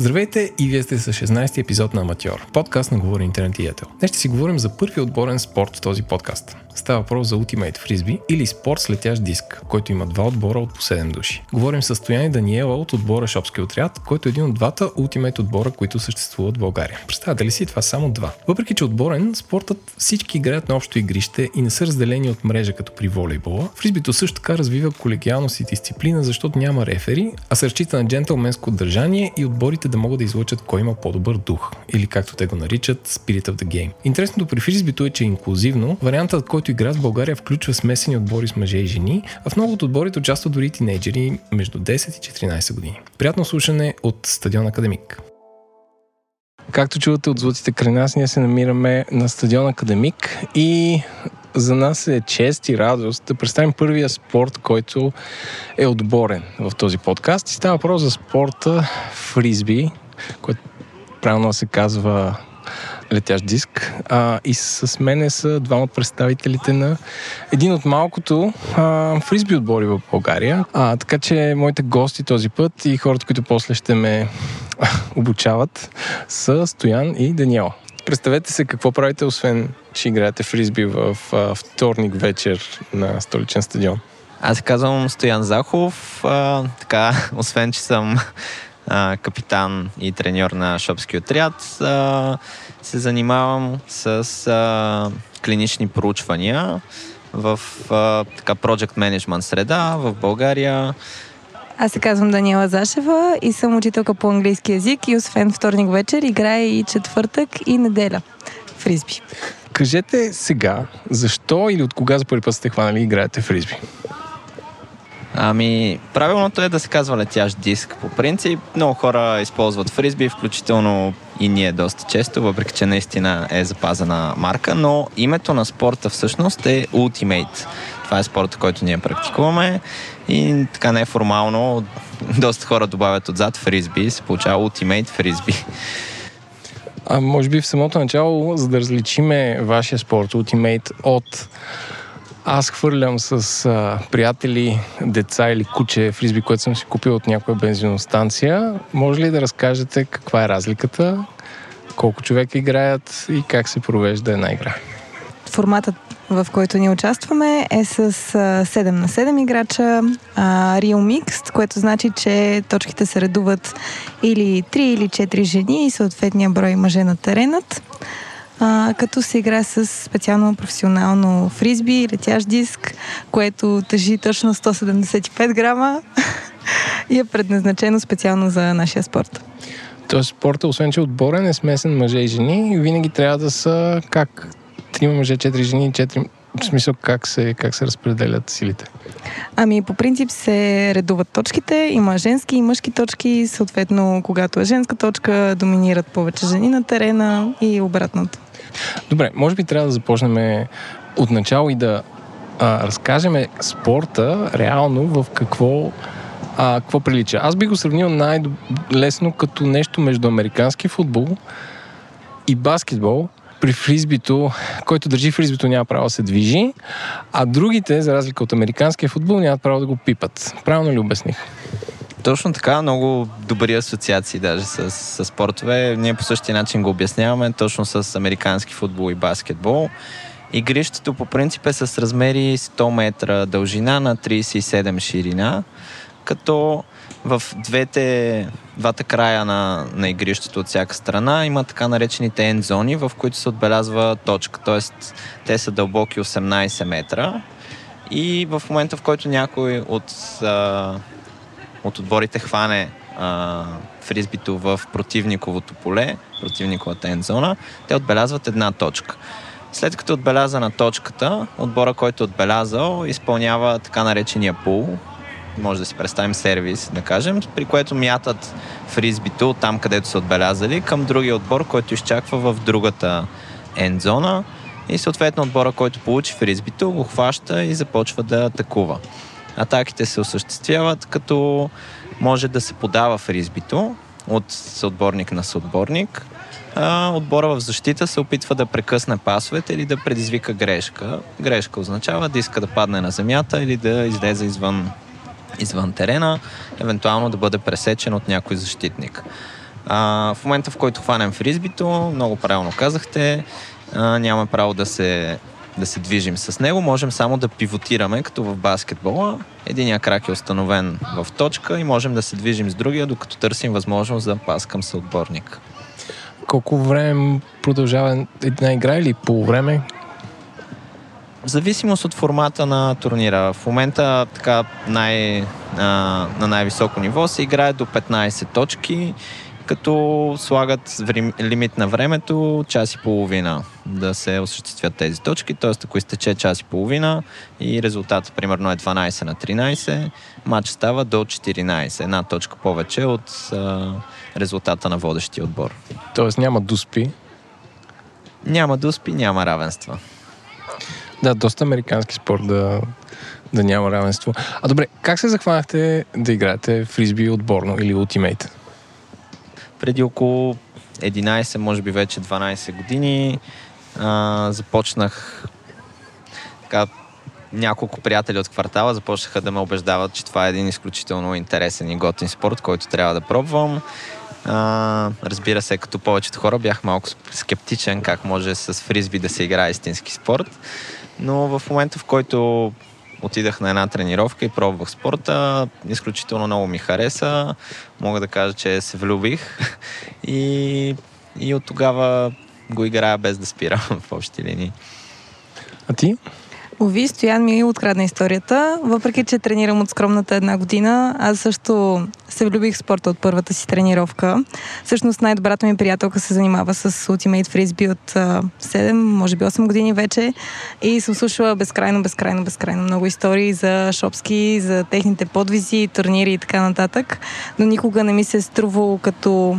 Здравейте и вие сте с 16-ти епизод на Аматьор, подкаст на Говори Интернет и Ятел. Днес ще си говорим за първи отборен спорт в този подкаст. Става въпрос за Ultimate Frisbee или спорт с летящ диск, който има два отбора от по 7 души. Говорим с Стоян и Даниела от отбора Шопски отряд, който е един от двата Ultimate отбора, които съществуват в България. Представете ли си това само два? Въпреки, че отборен, спортът всички играят на общо игрище и не са разделени от мрежа като при волейбола. Фризбито също така развива колегиалност и дисциплина, защото няма рефери, а се разчита на джентълменско държание и отборите да могат да излъчат кой има по-добър дух, или както те го наричат Spirit of the Game. Интересното при фризбито е, че е инклюзивно. Вариантът, който игра в България, включва смесени отбори с мъже и жени, а в много от отборите участват дори тинейджери между 10 и 14 години. Приятно слушане от Стадион Академик. Както чувате от звуците край нас, ние се намираме на стадион Академик и за нас е чест и радост да представим първия спорт, който е отборен в този подкаст. И става въпрос за спорта фризби, който правилно се казва летящ диск. А, и с мене са двама представителите на един от малкото а, фризби отбори в България. А, така че моите гости този път и хората, които после ще ме обучават, са Стоян и Даниела. Представете се какво правите, освен че играете фризби в а, вторник вечер на столичен стадион. Аз се казвам Стоян Захов. А, така, освен, че съм а, капитан и треньор на Шопски отряд, а, се занимавам с а, клинични проучвания в а, така Project Management среда в България. Аз се казвам Даниела Зашева и съм учителка по английски язик и освен вторник вечер играя и четвъртък и неделя фризби. Кажете сега, защо или от кога за първи път сте хванали и играете фризби? Ами, правилното е да се казва летящ диск. По принцип, много хора използват фризби, включително и ние доста често, въпреки че наистина е запазена марка, но името на спорта всъщност е Ultimate. Това е спорта, който ние практикуваме и така неформално доста хора добавят отзад фризби се получава Ultimate фризби. А може би в самото начало, за да различиме вашия спорт Ultimate от аз хвърлям с а, приятели, деца или куче фризби, което съм си купил от някоя бензиностанция. Може ли да разкажете каква е разликата, колко човека играят и как се провежда една игра? Форматът, в който ние участваме, е с а, 7 на 7 играча, а, Real Mixed, което значи, че точките се редуват или 3 или 4 жени и съответния брой мъже на теренът а, като се играе с специално професионално фризби, летящ диск, което тежи точно 175 грама и е предназначено специално за нашия спорт. Тоест спорта, освен че е отборен, е смесен мъже и жени, винаги трябва да са как? Трима мъже, четири жени, четири в смисъл как се, как се разпределят силите? Ами по принцип се редуват точките, има женски и мъжки точки, съответно когато е женска точка доминират повече жени на терена и обратното. Добре, може би трябва да започнем от начало и да а, разкажем спорта реално в какво, а, какво прилича. Аз би го сравнил най-лесно като нещо между американски футбол и баскетбол, при фризбито, който държи фризбито няма право да се движи, а другите, за разлика от американския футбол, нямат право да го пипат. Правилно ли обясних? Точно така, много добри асоциации даже с, с спортове. Ние по същия начин го обясняваме, точно с американски футбол и баскетбол. Игрището по принцип е с размери 100 метра дължина на 37 ширина, като в двете, двата края на, на игрището от всяка страна има така наречените енд зони, в които се отбелязва точка. Т.е. те са дълбоки 18 метра и в момента, в който някой от а, от отборите хване а, фризбито в противниковото поле, противниковата ендзона, те отбелязват една точка. След като е отбелязана точката, отбора, който е отбелязал, изпълнява така наречения пул, може да си представим сервис, да кажем, при което мятат фризбито там, където са отбелязали, към другия отбор, който изчаква в другата ендзона и съответно отбора, който получи фризбито, го хваща и започва да атакува. Атаките се осъществяват като може да се подава в ризбито от съотборник на съотборник. А, отбора в защита се опитва да прекъсне пасовете или да предизвика грешка. Грешка означава да иска да падне на земята или да излезе извън, извън терена, евентуално да бъде пресечен от някой защитник. А, в момента, в който хванем фризбито, много правилно казахте, а, няма право да се, да се движим с него, можем само да пивотираме, като в баскетбола. Единия крак е установен в точка и можем да се движим с другия, докато търсим възможност да пас към съотборник. Колко време продължава една игра или по време? В зависимост от формата на турнира. В момента така най, а, на най-високо ниво се играе до 15 точки, като слагат лимит на времето час и половина да се осъществят тези точки. Т.е. ако изтече час и половина и резултатът примерно е 12 на 13, матч става до 14. Една точка повече от а, резултата на водещия отбор. Тоест няма дуспи. Няма дуспи, няма равенства. Да, доста американски спорт да, да няма равенство. А добре, как се захванахте да играете фризби отборно или ултимейт? Преди около 11, може би вече 12 години а, започнах така, няколко приятели от квартала започнаха да ме убеждават, че това е един изключително интересен и готин спорт, който трябва да пробвам. А, разбира се, като повечето хора бях малко скептичен как може с фризби да се играе истински спорт. Но в момента, в който отидах на една тренировка и пробвах спорта, изключително много ми хареса. Мога да кажа, че се влюбих и, и от тогава го играя без да спира в общи линии. А ти? Ови, Стоян ми открадна историята. Въпреки, че тренирам от скромната една година, аз също се влюбих в спорта от първата си тренировка. Всъщност най-добрата ми приятелка се занимава с Ultimate Frisbee от 7, може би 8 години вече и съм слушала безкрайно, безкрайно, безкрайно много истории за шопски, за техните подвизи, турнири и така нататък, но никога не ми се е струвало като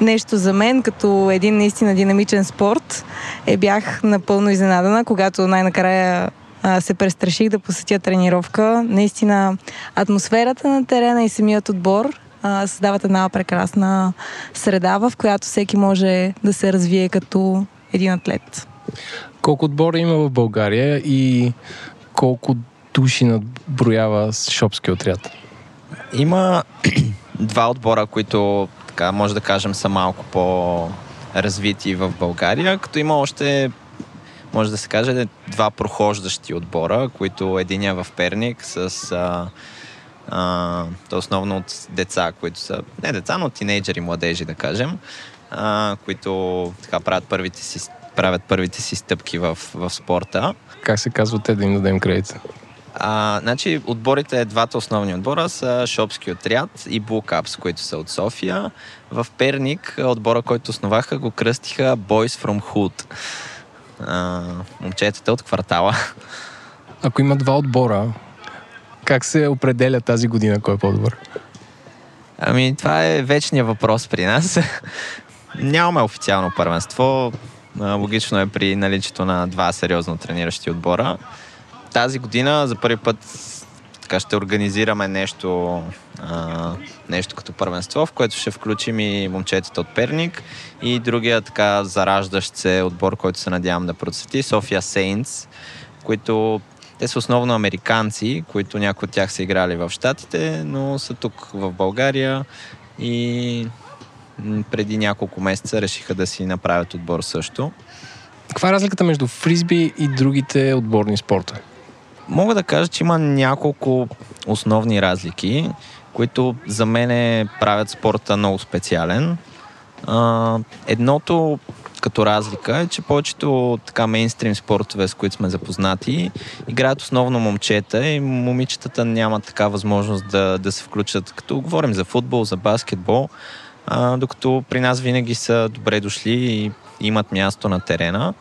нещо за мен, като един наистина динамичен спорт. Е, бях напълно изненадана, когато най-накрая а, се престраших да посетя тренировка. Наистина атмосферата на терена и самият отбор а, създават една прекрасна среда, в която всеки може да се развие като един атлет. Колко отбора има в България и колко души надброява шопски отряд? Има два отбора, които така може да кажем са малко по-развити в България, като има още може да се каже, два прохождащи отбора, които единия в Перник с а, а, то основно от деца, които са, не деца, но тинейджери, младежи, да кажем, а, които така правят първите си, правят първите си стъпки в, в спорта. Как се казва те да им дадем кредит? А, значи, отборите, двата основни отбора са Шопски отряд и Булкапс, които са от София. В Перник отбора, който основаха, го кръстиха Boys from Hood а, момчетата от квартала. Ако има два отбора, как се определя тази година кой е по-добър? Ами, това е вечният въпрос при нас. Нямаме официално първенство. Логично е при наличието на два сериозно трениращи отбора. Тази година за първи път така ще организираме нещо, а, нещо като първенство, в което ще включим и момчетата от Перник и другия така зараждащ се отбор, който се надявам да процвети, София Сейнс, които те са основно американци, които някои от тях са играли в Штатите, но са тук в България и преди няколко месеца решиха да си направят отбор също. Каква е разликата между фризби и другите отборни спортове? Мога да кажа, че има няколко основни разлики, които за мен правят спорта много специален. А, едното като разлика е, че повечето така мейнстрим спортове, с които сме запознати, играят основно момчета и момичетата нямат така възможност да, да се включат, като говорим за футбол, за баскетбол, а, докато при нас винаги са добре дошли и имат място на терена.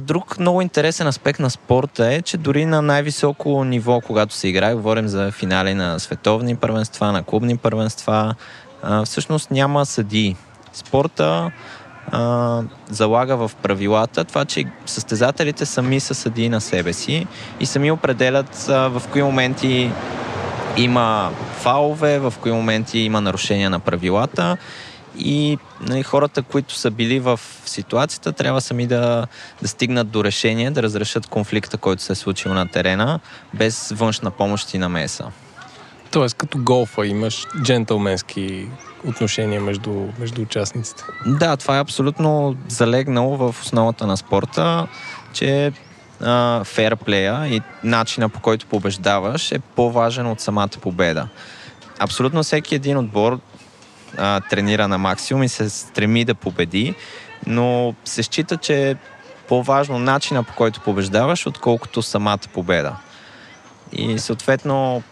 Друг много интересен аспект на спорта е, че дори на най-високо ниво, когато се играе, говорим за финали на световни първенства, на клубни първенства, всъщност няма съдии. Спорта залага в правилата това, че състезателите сами са съдии на себе си и сами определят в кои моменти има фалове, в кои моменти има нарушения на правилата и нали, хората, които са били в ситуацията, трябва сами да, да стигнат до решение, да разрешат конфликта, който се е случил на терена, без външна помощ и намеса. Тоест, като голфа имаш джентълменски отношения между, между участниците. Да, това е абсолютно залегнало в основата на спорта, че фейрплея и начина по който побеждаваш е по-важен от самата победа. Абсолютно всеки един отбор а, тренира на максимум и се стреми да победи, но се счита, че е по-важно начина по който побеждаваш, отколкото самата победа. И съответно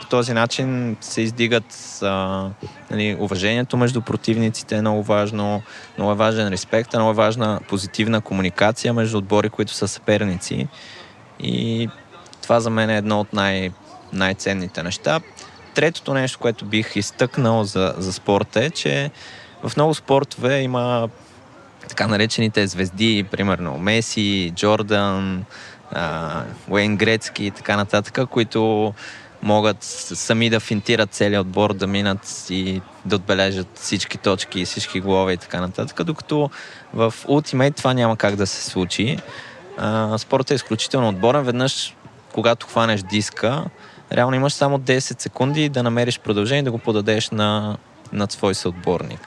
по този начин се издигат а, нали, уважението между противниците е много важно, много е важен респект, много е важна позитивна комуникация между отбори, които са съперници. И това за мен е едно от най- най-ценните неща. Третото нещо, което бих изтъкнал за, за спорта е, че в много спортове има така наречените звезди, примерно Меси, Джордан, Уейн Грецки и така нататък, които могат сами да финтират целият отбор, да минат и да отбележат всички точки, всички голове и така нататък, докато в Ultimate това няма как да се случи. А, спортът е изключително отборен. Веднъж, когато хванеш диска, реално имаш само 10 секунди да намериш продължение и да го подадеш на, на свой съотборник.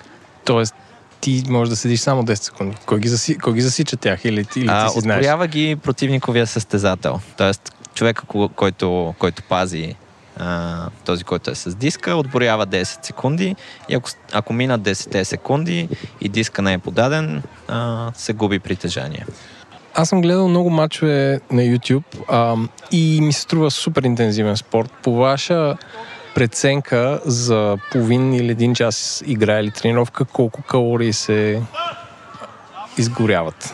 Тоест, ти можеш да седиш само 10 секунди. Кой ги, заси, кой ги засича тях или, или а, ти си знаеш? Ги противниковия състезател. Тоест, човека, който, който пази а, този, който е с диска, отборява 10 секунди и ако, ако минат 10 секунди и диска не е подаден, а, се губи притежание. Аз съм гледал много мачове на YouTube а, и ми се струва супер интензивен спорт. По ваша преценка за половин или един час игра или тренировка, колко калории се изгоряват,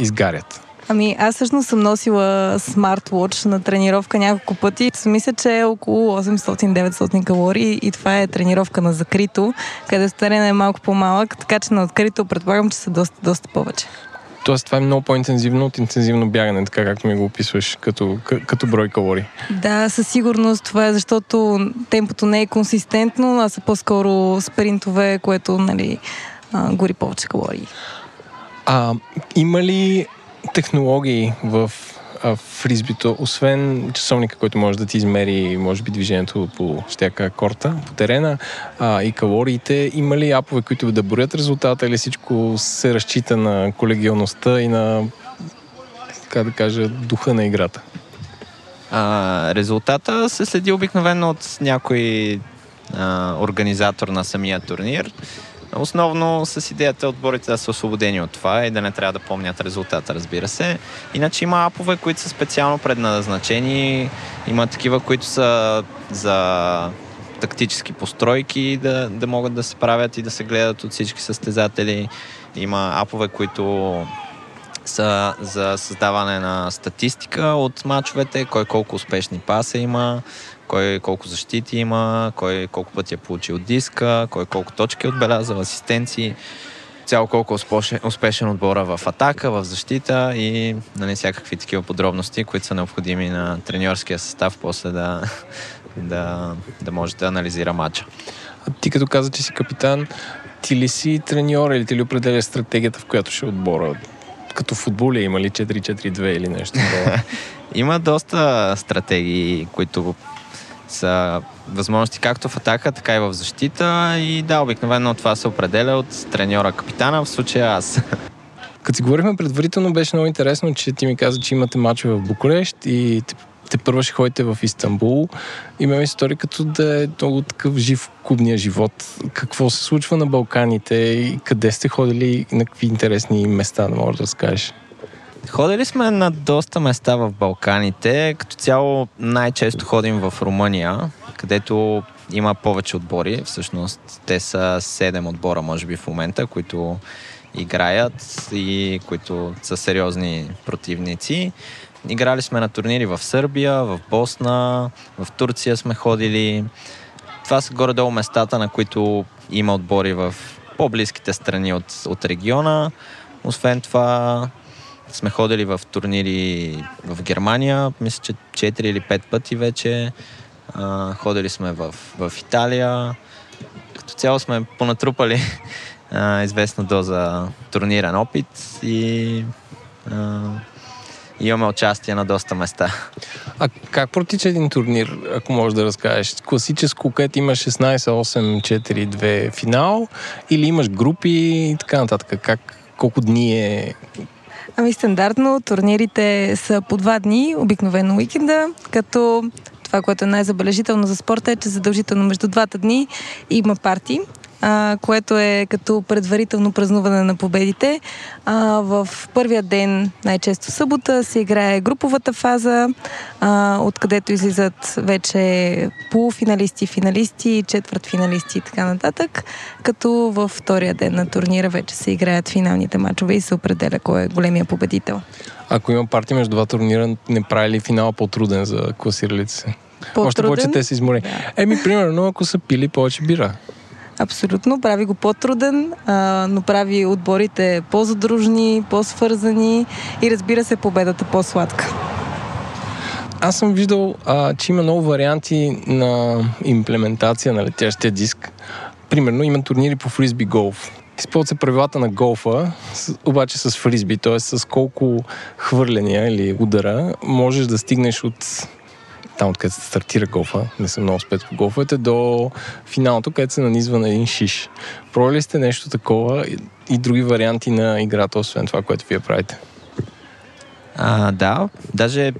изгарят? Ами, аз всъщност съм носила смарт-вотч на тренировка няколко пъти. Мисля, че е около 800-900 калории и това е тренировка на закрито, където терена е малко по-малък, така че на открито предполагам, че са доста, доста повече. Тоест това е много по-интензивно от интензивно бягане, така както ми го описваш като, като брой калории. Да, със сигурност това е защото темпото не е консистентно, а са по-скоро спринтове, което нали, гори повече калории. А има ли технологии в фризбито, освен часовника, който може да ти измери, може би, движението по щяка корта, по терена а, и калориите, има ли апове, които да борят резултата или всичко се разчита на колегиалността и на, как да кажа, духа на играта? А, резултата се следи обикновено от някой а, организатор на самия турнир. Основно с идеята отборите да са освободени от това и да не трябва да помнят резултата, разбира се. Иначе има апове, които са специално предназначени. Има такива, които са за тактически постройки да, да могат да се правят и да се гледат от всички състезатели. Има апове, които са за създаване на статистика от мачовете, кой колко успешни паса има, кой колко защити има, кой колко пъти е получил диска, кой колко точки е отбелязал, асистенции, цяло колко успешен, успешен отбора в атака, в защита и нали, всякакви такива подробности, които са необходими на треньорския състав после да, да, да може да анализира матча. А ти като каза, че си капитан, ти ли си треньор или ти ли определяш стратегията, в която ще отбора? Като футбол има ли 4-4-2 или нещо? има доста стратегии, които са възможности както в атака, така и в защита. И да, обикновено това се определя от треньора капитана, в случая аз. Като си говорихме предварително, беше много интересно, че ти ми каза, че имате мачове в Букурещ и те, те първо ще ходите в Истанбул. И ме ми стори като да е много такъв жив клубния живот. Какво се случва на Балканите и къде сте ходили и на какви интересни места, да можеш да разкажеш? Ходили сме на доста места в Балканите. Като цяло най-често ходим в Румъния, където има повече отбори. Всъщност те са 7 отбора, може би в момента, които играят и които са сериозни противници. Играли сме на турнири в Сърбия, в Босна, в Турция сме ходили. Това са горе-долу местата, на които има отбори в по-близките страни от, от региона. Освен това, сме ходили в турнири в Германия, мисля, че 4 или 5 пъти вече. А, ходили сме в, в Италия. Като цяло сме понатрупали а, известна доза турнирен опит и а, имаме участие на доста места. А как протича един турнир, ако можеш да разкажеш? Класическо, където имаш 16-8-4-2 финал или имаш групи и така нататък? Как, колко дни е Ами стандартно турнирите са по два дни, обикновено уикенда, като това, което е най-забележително за спорта е, че задължително между двата дни има парти а, което е като предварително празнуване на победите. А, в първия ден, най-често събота, се играе груповата фаза, а, откъдето излизат вече полуфиналисти, финалисти, четвърт финалисти и така нататък, като във втория ден на турнира вече се играят финалните матчове и се определя кой е големия победител. Ако има партия между два турнира, не прави ли финала по-труден за класиралите се? По-труден? Още повече те се изморени. Да. Еми, примерно, ако са пили повече бира. Абсолютно, прави го по-труден, а, но прави отборите по-задружни, по-свързани и разбира се победата по-сладка. Аз съм виждал, а, че има много варианти на имплементация на летящия диск. Примерно има турнири по фризби голф. Използват се правилата на голфа, обаче с фризби, т.е. с колко хвърляния или удара можеш да стигнеш от там откъдето се стартира голфа, не съм много спец по голфовете, до финалното, където се нанизва на един шиш. Пробвали сте нещо такова и, и други варианти на играта, освен това, което вие правите? А, да, даже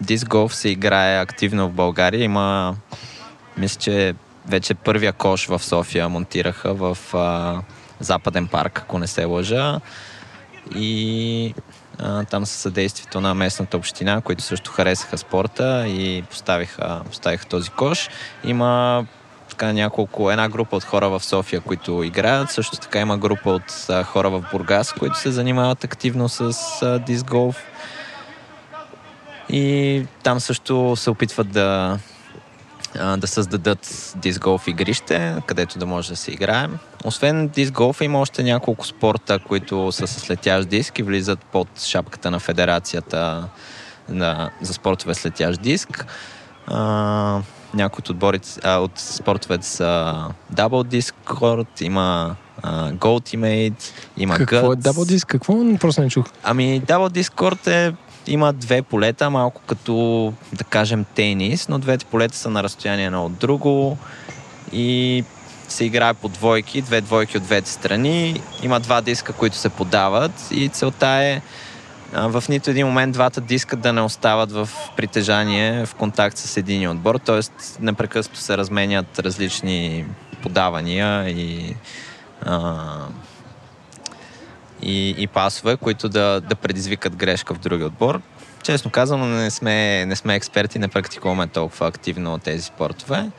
диск голф се играе активно в България. Има, мисля, че вече първия кош в София монтираха в а, Западен парк, ако не се лъжа. И там със съдействието на местната община, които също харесаха спорта и поставиха, поставиха този кош. Има така няколко, една група от хора в София, които играят. Също така има група от хора в Бургас, които се занимават активно с а. И там също се опитват да да създадат диск голф игрище, където да може да се играем. Освен диск голф има още няколко спорта, които са с летящ диск и влизат под шапката на федерацията на, за спортове с летящ диск. А, някои от, отборите, а, от спортовете са Double Disc Court, има uh, Ultimate, има Какво Guts. е Double Disc? Какво? Просто не чух. Ами Double Disc Court е има две полета, малко като, да кажем, тенис, но двете полета са на разстояние едно от друго и се играе по двойки, две двойки от двете страни. Има два диска, които се подават и целта е в нито един момент двата диска да не остават в притежание, в контакт с един отбор, т.е. непрекъснато се разменят различни подавания и а, и, и пасове, които да, да предизвикат грешка в други отбор. Честно казвам, не сме, не сме експерти, не практикуваме толкова активно тези спортове,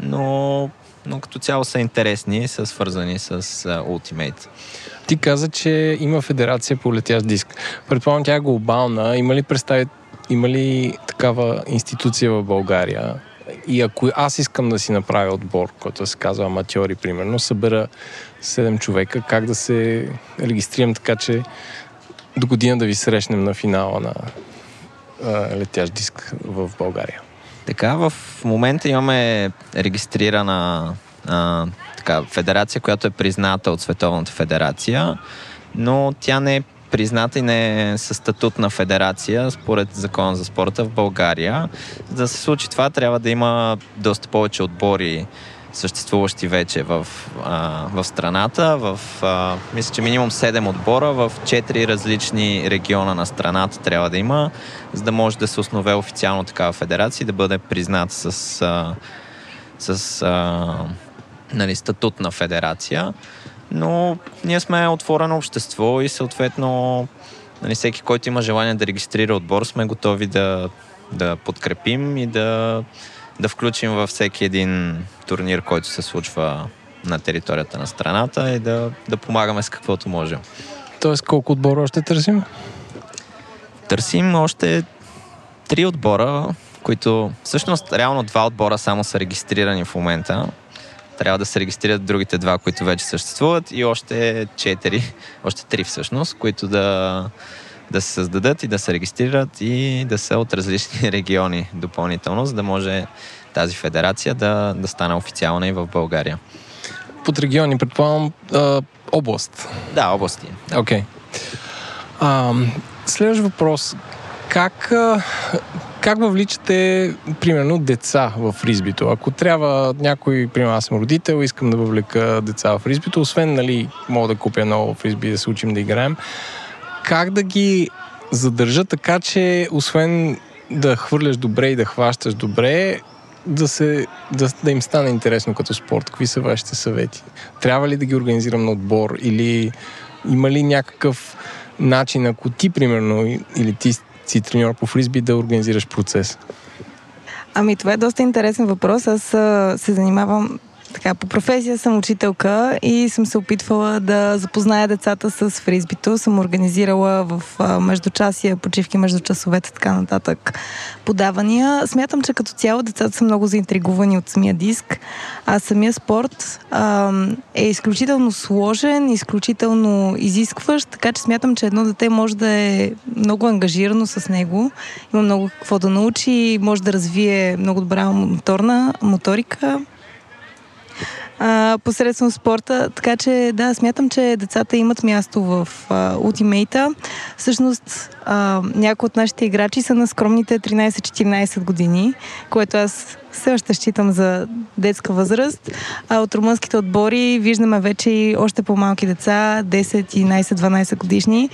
но, но като цяло са интересни и са свързани с uh, Ultimate. Ти каза, че има федерация по летящ диск. Предполагам, тя е глобална. Има ли представи, има ли такава институция в България? И ако аз искам да си направя отбор, който се казва аматьори, примерно, събера 7 човека, как да се регистрирам така, че до година да ви срещнем на финала на а, летящ диск в България. Така, в момента имаме регистрирана а, така, федерация, която е призната от Световната федерация, но тя не е призната и не е със статут на федерация според закона за спорта в България. За да се случи това, трябва да има доста повече отбори съществуващи вече в, а, в страната. В, а, мисля, че минимум 7 отбора в 4 различни региона на страната трябва да има, за да може да се основе официално такава федерация и да бъде признат с, а, с а, нали, статут на федерация. Но ние сме отворено общество и съответно нали, всеки, който има желание да регистрира отбор, сме готови да, да подкрепим и да да включим във всеки един турнир, който се случва на територията на страната и да, да помагаме с каквото можем. Тоест колко отбора още търсим? Търсим още три отбора, които всъщност реално два отбора само са регистрирани в момента. Трябва да се регистрират другите два, които вече съществуват и още четири, още три всъщност, които да, да се създадат и да се регистрират и да са от различни региони допълнително, за да може тази федерация да, да стане официална и в България. Под региони, предполагам, а, област. Да, области. Окей. Okay. следващ въпрос. Как, как въвличате, примерно, деца в фризбито? Ако трябва някой, примерно аз съм родител, искам да въвлека деца в фризбито, освен, нали, мога да купя ново фризби да се учим да играем, как да ги задържа така, че освен да хвърляш добре и да хващаш добре, да, се, да, да им стане интересно като спорт. Какви са вашите съвети? Трябва ли да ги организирам на отбор или има ли някакъв начин, ако ти, примерно, или ти си треньор по фризби, да организираш процес? Ами това е доста интересен въпрос. Аз се занимавам така, по професия съм учителка и съм се опитвала да запозная децата с фризбито. Съм организирала в междучасия, почивки между часовете, така нататък подавания. Смятам, че като цяло децата са много заинтригувани от самия диск, а самия спорт а, е изключително сложен, изключително изискващ, така че смятам, че едно дете може да е много ангажирано с него, има много какво да научи, може да развие много добра моторна моторика, а, посредством спорта. Така че да, смятам, че децата имат място в ултимейта. Всъщност, а, някои от нашите играчи са на скромните 13-14 години, което аз все още считам за детска възраст. А от румънските отбори виждаме вече и още по-малки деца, 10, 11, 12 годишни.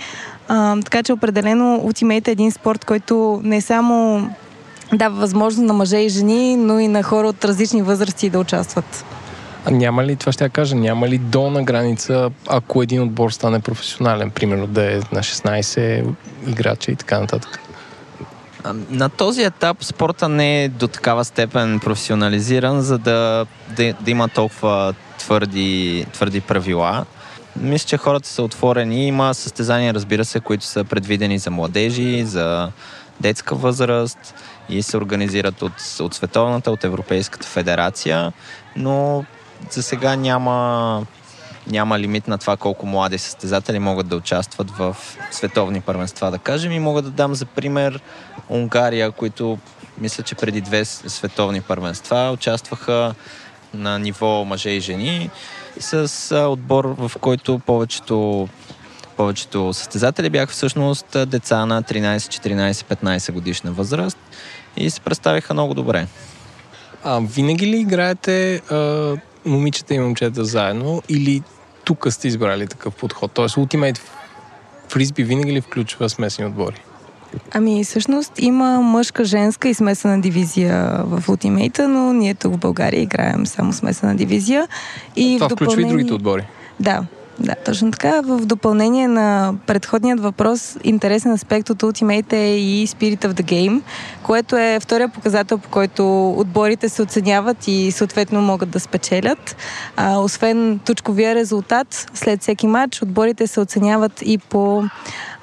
А, така че определено ултимейт е един спорт, който не само дава възможност на мъже и жени, но и на хора от различни възрасти да участват. Няма ли, това ще я кажа, няма ли долна граница, ако един отбор стане професионален, примерно да е на 16 играча и така нататък? На този етап спорта не е до такава степен професионализиран, за да, да, да има толкова твърди, твърди правила. Мисля, че хората са отворени. Има състезания, разбира се, които са предвидени за младежи, за детска възраст и се организират от, от Световната, от Европейската федерация, но за сега няма, няма лимит на това колко млади състезатели могат да участват в световни първенства, да кажем. И мога да дам за пример Унгария, които мисля, че преди две световни първенства участваха на ниво мъже и жени с отбор, в който повечето повечето състезатели бяха всъщност деца на 13, 14, 15 годишна възраст и се представиха много добре. А винаги ли играете а, момичета и момчета заедно или тук сте избрали такъв подход? Тоест, Ultimate фризби винаги ли включва смесени отбори? Ами, всъщност има мъжка, женска и смесена дивизия в Ultimate, но ние тук в България играем само смесена дивизия. И Това допълнение... включва и другите отбори? Да, да, точно така. В допълнение на предходният въпрос, интересен аспект от Ultimate е и Spirit of the Game, което е втория показател, по който отборите се оценяват и съответно могат да спечелят. А, освен точковия резултат, след всеки матч, отборите се оценяват и по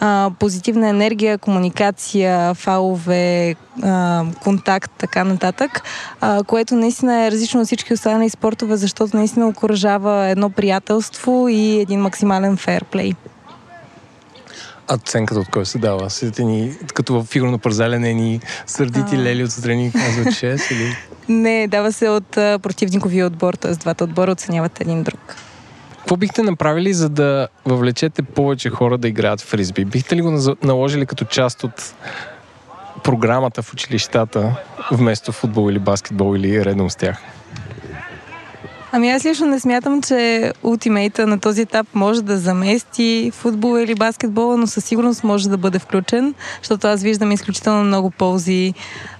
а, позитивна енергия, комуникация, фалове, а, контакт, така нататък, а, което наистина е различно от всички останали спортове, защото наистина окоръжава едно приятелство и един максимален фейрплей. А оценката от кой се дава? Седите ни, като в фигурно пързалене ни сърдити а... лели отстрани казват 6 или? Не, дава се от противниковия отбор, т.е. двата отбора оценяват един друг. Какво бихте направили, за да въвлечете повече хора да играят в фризби? Бихте ли го наложили като част от програмата в училищата, вместо футбол или баскетбол или редом с тях? Ами аз лично не смятам, че ултимейта на този етап може да замести футбола или баскетбола, но със сигурност може да бъде включен, защото аз виждам изключително много ползи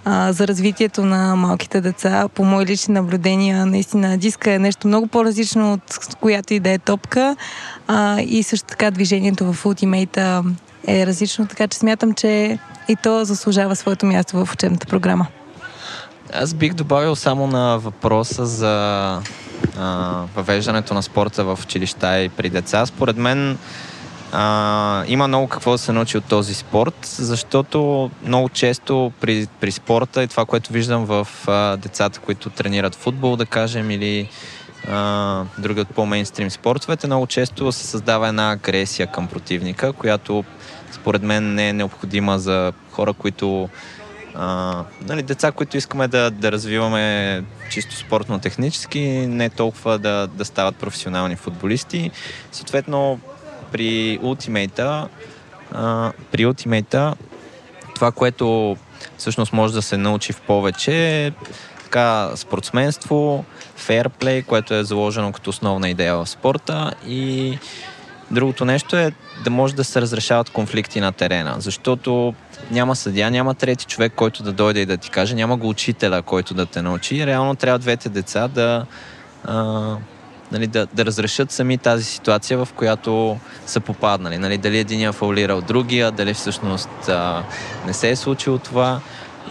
а, за развитието на малките деца. По мои лични наблюдения, наистина диска е нещо много по-различно от която и да е топка а, и също така движението в ултимейта е различно, така че смятам, че и то заслужава своето място в учебната програма. Аз бих добавил само на въпроса за а, въвеждането на спорта в училища и при деца. Според мен а, има много какво да се научи от този спорт, защото много често при, при спорта и това, което виждам в а, децата, които тренират футбол, да кажем, или а, други от по-мейнстрим спортовете, много често се създава една агресия към противника, която според мен не е необходима за хора, които а, нали, деца, които искаме да, да развиваме чисто спортно-технически, не толкова да, да стават професионални футболисти. Съответно, при ултимейта, при ултимейта Това, което всъщност може да се научи в повече е така спортсменство, фейрплей, което е заложено като основна идея в спорта и другото нещо е да може да се разрешават конфликти на терена, защото няма съдя, няма трети човек, който да дойде и да ти каже, няма го учителя, който да те научи. Реално трябва двете деца да, а, нали, да, да разрешат сами тази ситуация, в която са попаднали. Нали, дали един е фаулирал другия, дали всъщност а, не се е случило това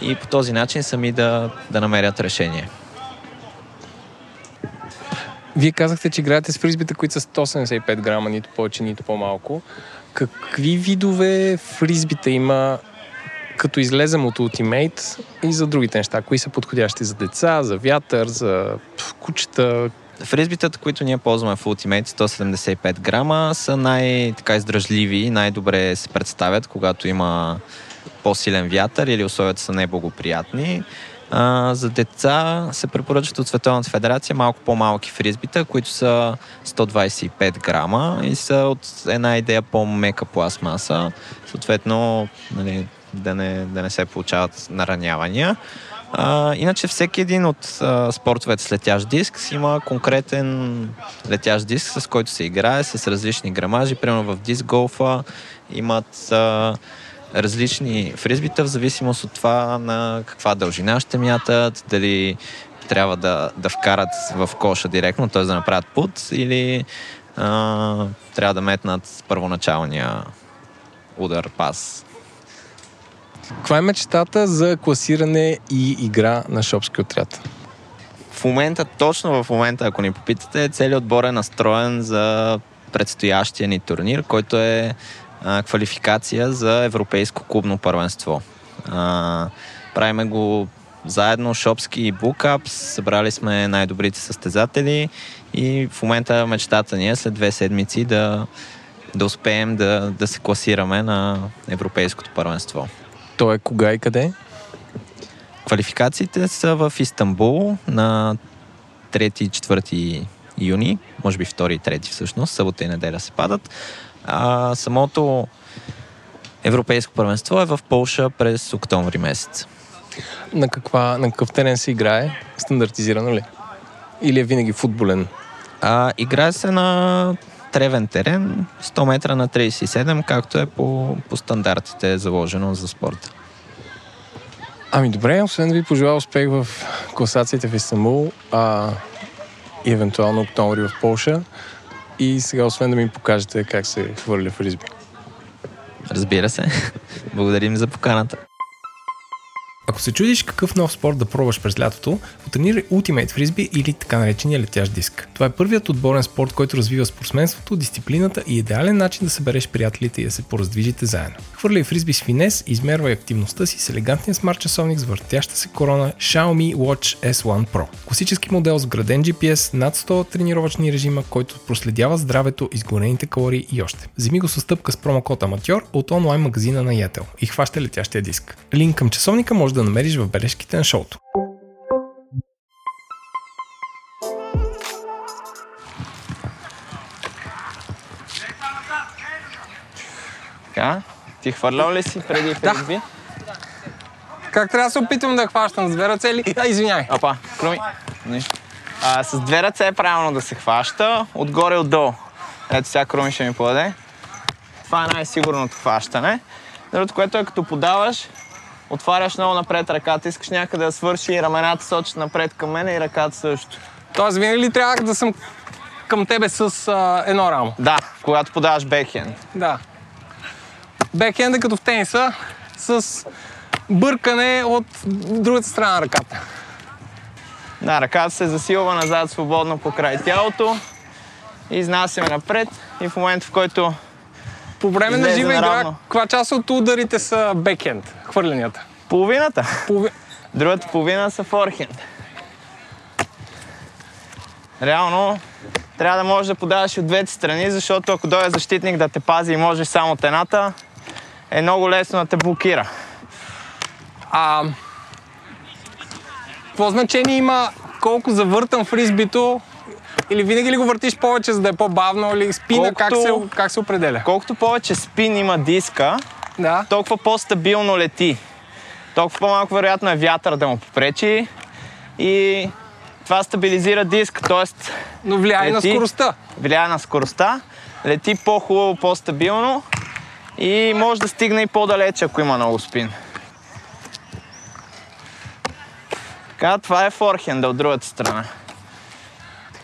и по този начин сами да, да намерят решение. Вие казахте, че играете с фризбите, които са 175 грама, нито повече, нито по-малко. Какви видове фризбите има като излезем от Ultimate и за другите неща? Кои са подходящи за деца, за вятър, за кучета? Фризбитата, които ние ползваме в Ultimate 175 грама, са най-издръжливи, най-добре се представят, когато има по-силен вятър или условията са неблагоприятни. А, за деца се препоръчат от Световната федерация малко по-малки фризбита, които са 125 грама и са от една идея по-мека пластмаса. Съответно, нали, да, не, да не се получават наранявания. А, иначе всеки един от а, спортовете с летящ диск има конкретен летящ диск, с който се играе, с различни грамажи. Примерно в диск голфа имат а, различни фризбита в зависимост от това на каква дължина ще мятат, дали трябва да, да вкарат в коша директно, т.е. да направят пут или а, трябва да метнат първоначалния удар, пас. Каква е мечтата за класиране и игра на шопски отряд? В момента, точно в момента, ако ни попитате, целият отбор е настроен за предстоящия ни турнир, който е а, квалификация за Европейско клубно първенство. А, правиме го заедно Шопски и Букапс, събрали сме най-добрите състезатели и в момента мечтата ни е след две седмици да, да успеем да, да се класираме на Европейското първенство. То е кога и къде? Квалификациите са в Истанбул на 3 и 4 юни, може би 2 и 3 всъщност, събота и неделя се падат. А самото Европейско първенство е в Полша през октомври месец. На, каква, на какъв терен се играе? Стандартизирано ли? Или е винаги футболен? А, играе се на тревен терен, 100 метра на 37, както е по, по стандартите заложено за спорта. Ами добре, освен да ви пожелая успех в класациите в Истанбул а, и евентуално октомври в Полша, и сега, освен да ми покажете как се хвърля фризби. Разбира се. Благодарим за поканата. Ако се чудиш какъв нов спорт да пробваш през лятото, потренирай Ultimate Frisbee или така наречения летящ диск. Това е първият отборен спорт, който развива спортсменството, дисциплината и идеален начин да събереш приятелите и да се пораздвижите заедно. Хвърляй фризби с финес, измервай активността си с елегантния смарт часовник с въртяща се корона Xiaomi Watch S1 Pro. Класически модел с граден GPS, над 100 тренировъчни режима, който проследява здравето, изгорените калории и още. Вземи го с стъпка с промокод Аматьор от онлайн магазина на Yatel и хваща летящия диск. Линк към часовника може да намериш в бележките на шоуто. Така, ти хвърлял ли си преди фризби? Да. Как трябва да се опитвам да хващам с две ръце или... А, извиняй. Опа, Круми. А, с две ръце е правилно да се хваща, отгоре отдолу. Ето сега Круми ще ми подаде. Това е най-сигурното хващане. Другото, което е като подаваш, отваряш много напред ръката, искаш някъде да свърши и рамената сочат напред към мен и ръката също. Тоест винаги ли трябва да съм към тебе с а, едно рамо? Да, когато подаваш бекхенд. Да. Бекхенд е като в тениса с бъркане от другата страна на ръката. Да, ръката се засилва назад свободно по край тялото. И изнасяме напред и в момента, в който по време на жива игра, каква част от ударите са бекенд, хвърленията? Половината. Полови... Другата половина са форхенд. Реално, трябва да можеш да подаваш от двете страни, защото ако дойде защитник да те пази и можеш само от едната, е много лесно да те блокира. А, какво значение има колко завъртам фризбито или винаги ли го въртиш повече, за да е по-бавно? Или спина, колкото, как, се, как се определя? Колкото повече спин има диска, Да. толкова по-стабилно лети. Толкова по-малко вероятно е вятър да му попречи и това стабилизира диск, т.е. Но влияе и на Лети. скоростта. влияе на скоростта, лети по-хубаво, по-стабилно и може да стигне и по-далече, ако има много спин. Така, това е форхенда от другата страна.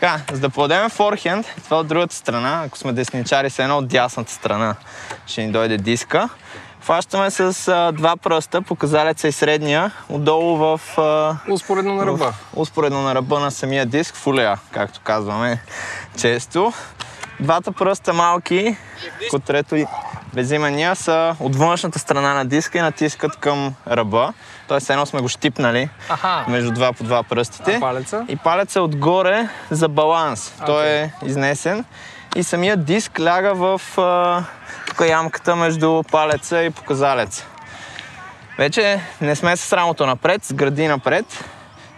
Така, за да подадем форхенд, това от другата страна, ако сме десничари, се едно от дясната страна ще ни дойде диска. Фащаме с а, два пръста, показалеца и средния, отдолу в а, Успоредно на ръба. в- Успоредно на ръба на самия диск, фулея, както казваме често. Двата пръста малки, котрето и безимения, са от външната страна на диска и натискат към ръба. Тоест едно сме го щипнали Аха. между два по два пръстите. А палеца? И палеца отгоре за баланс. Той е изнесен. И самият диск ляга в тук ямката между палеца и показалеца. Вече не сме с рамото напред, с гради напред.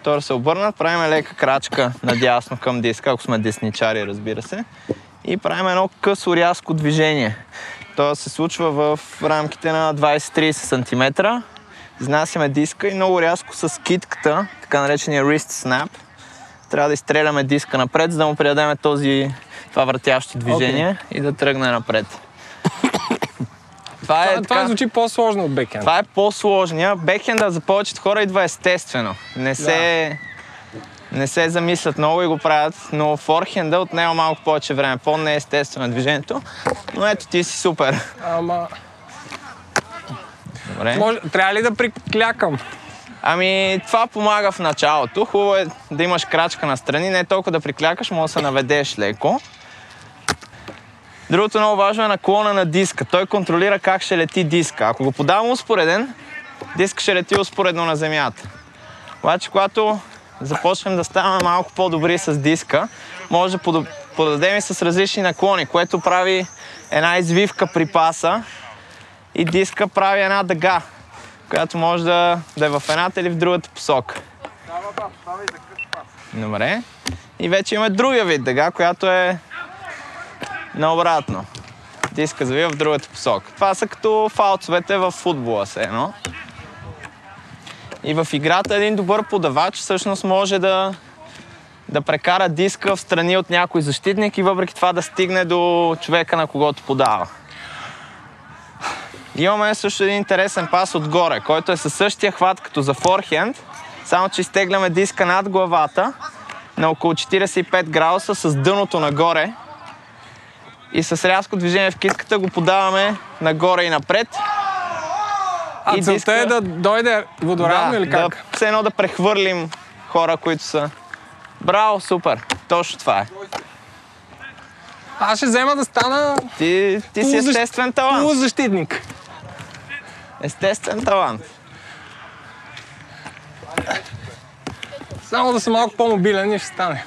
Да се обърнат, правим лека крачка надясно към диска, ако сме десничари, разбира се. И правим едно късо рязко движение. То се случва в рамките на 20-30 см. Изнасяме диска и много рязко с китката, така наречения wrist snap, трябва да изстреляме диска напред, за да му придадем този, това въртящо движение и да тръгне напред. това е, Това, това така, звучи по-сложно от бекенд. това е по-сложния. Бекхенда за повечето хора идва естествено. Не се, не се замислят много и го правят, но форхенда отнема малко повече време. По-неестествено е движението. Но ето ти си супер. Ама, Добре. може, трябва ли да приклякам? Ами, това помага в началото. Хубаво е да имаш крачка настрани, не толкова да приклякаш, може да се наведеш леко. Другото много важно е наклона на диска. Той контролира как ще лети диска. Ако го подавам успореден, диск ще лети успоредно на земята. Обаче, когато започнем да ставаме малко по-добри с диска, може да подадем и с различни наклони, което прави една извивка при паса и диска прави една дъга, която може да, да е в едната или в другата посока. Добре. И вече имаме другия вид дъга, която е наобратно. Диска завива в другата посока. Това са като фалцовете в футбола се едно. И в играта един добър подавач всъщност може да, да прекара диска в страни от някой защитник и въпреки това да стигне до човека, на когото подава. Имаме също един интересен пас отгоре, който е със същия хват като за форхенд, само че изтегляме диска над главата на около 45 градуса с дъното нагоре и с рязко движение в китката го подаваме нагоре и напред. А И целта диска- е да дойде водоравно или как? Да, все едно да прехвърлим хора, които са... Браво, супер! Точно това е. Аз ще взема да стана Ти, ти си естествен талант. полузащитник. Естествен талант. Само да съм малко по-мобилен и ще стане.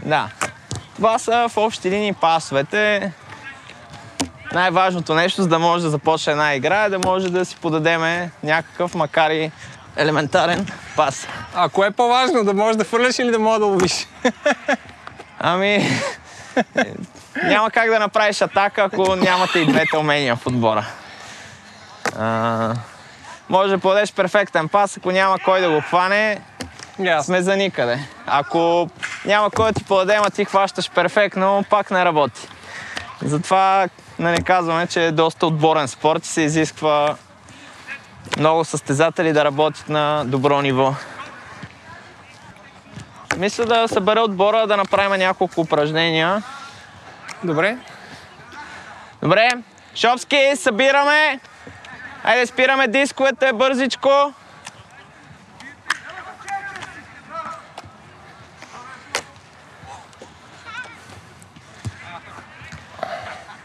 Да. Това са в общи линии пасовете. Най-важното нещо, за да може да започне една игра, е да може да си подадеме някакъв, макар и елементарен пас. А кое е по-важно? Да можеш да фърляш или да можеш да ловиш? Ами, няма как да направиш атака, ако нямате и двете умения в отбора. А, може да подадеш перфектен пас, ако няма кой да го хване, Ясно. сме за никъде. Ако няма кой да ти подаде, а ти хващаш перфектно, пак не работи. Затова нали, казваме, че е доста отборен спорт и се изисква много състезатели да работят на добро ниво. Мисля да събера отбора да направим няколко упражнения. Добре. Добре, Шопски, събираме. Айде, спираме дисковете бързичко.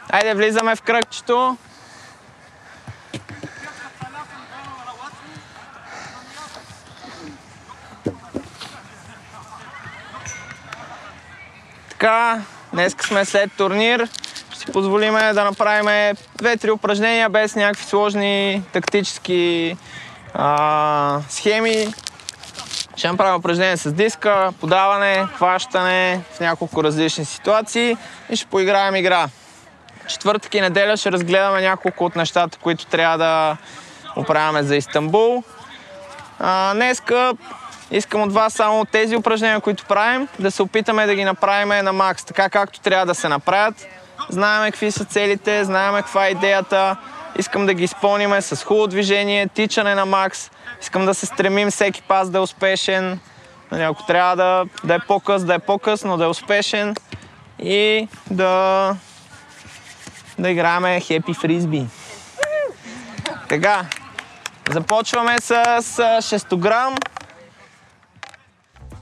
Айде, влизаме в кръгчето. Така, днес сме след турнир. Ще си позволим да направим две-три упражнения без някакви сложни тактически а, схеми. Ще направим упражнение с диска, подаване, хващане в няколко различни ситуации и ще поиграем игра. Четвъртък и неделя ще разгледаме няколко от нещата, които трябва да оправяме за Истанбул. А, днеска искам от вас само тези упражнения, които правим, да се опитаме да ги направим на макс, така както трябва да се направят. Знаеме какви са целите, знаеме каква е идеята. Искам да ги изпълниме с хубаво движение, тичане на макс. Искам да се стремим всеки пас да е успешен. Нали, ако трябва да, да е по-къс, да е по-къс, но да е успешен. И да, да играем хепи фризби. Така, започваме с 6 грам.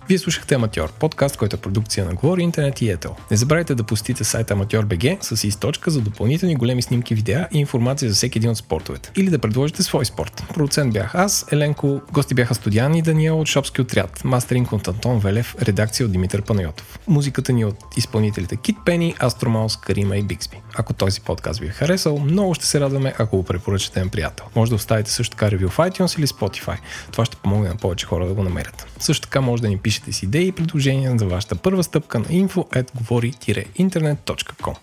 Вие слушахте Аматьор, подкаст, който е продукция на Говори Интернет и Етел. Не забравяйте да посетите сайта Amateur.bg с източка за допълнителни големи снимки, видеа и информация за всеки един от спортовете. Или да предложите свой спорт. Продуцент бях аз, Еленко, гости бяха Студиан и Даниел от Шопски отряд, мастеринг от Антон Велев, редакция от Димитър Панайотов. Музиката ни от изпълнителите Кит Пени, Астромаус, Карима и Биксби. Ако този подкаст ви е харесал, много ще се радваме, ако го препоръчате на приятел. Може да оставите също така ревю в iTunes или Spotify. Това ще помогне на повече хора да го намерят. Също така може да ни пишете с идеи и предложения за вашата първа стъпка на info.govori-internet.com.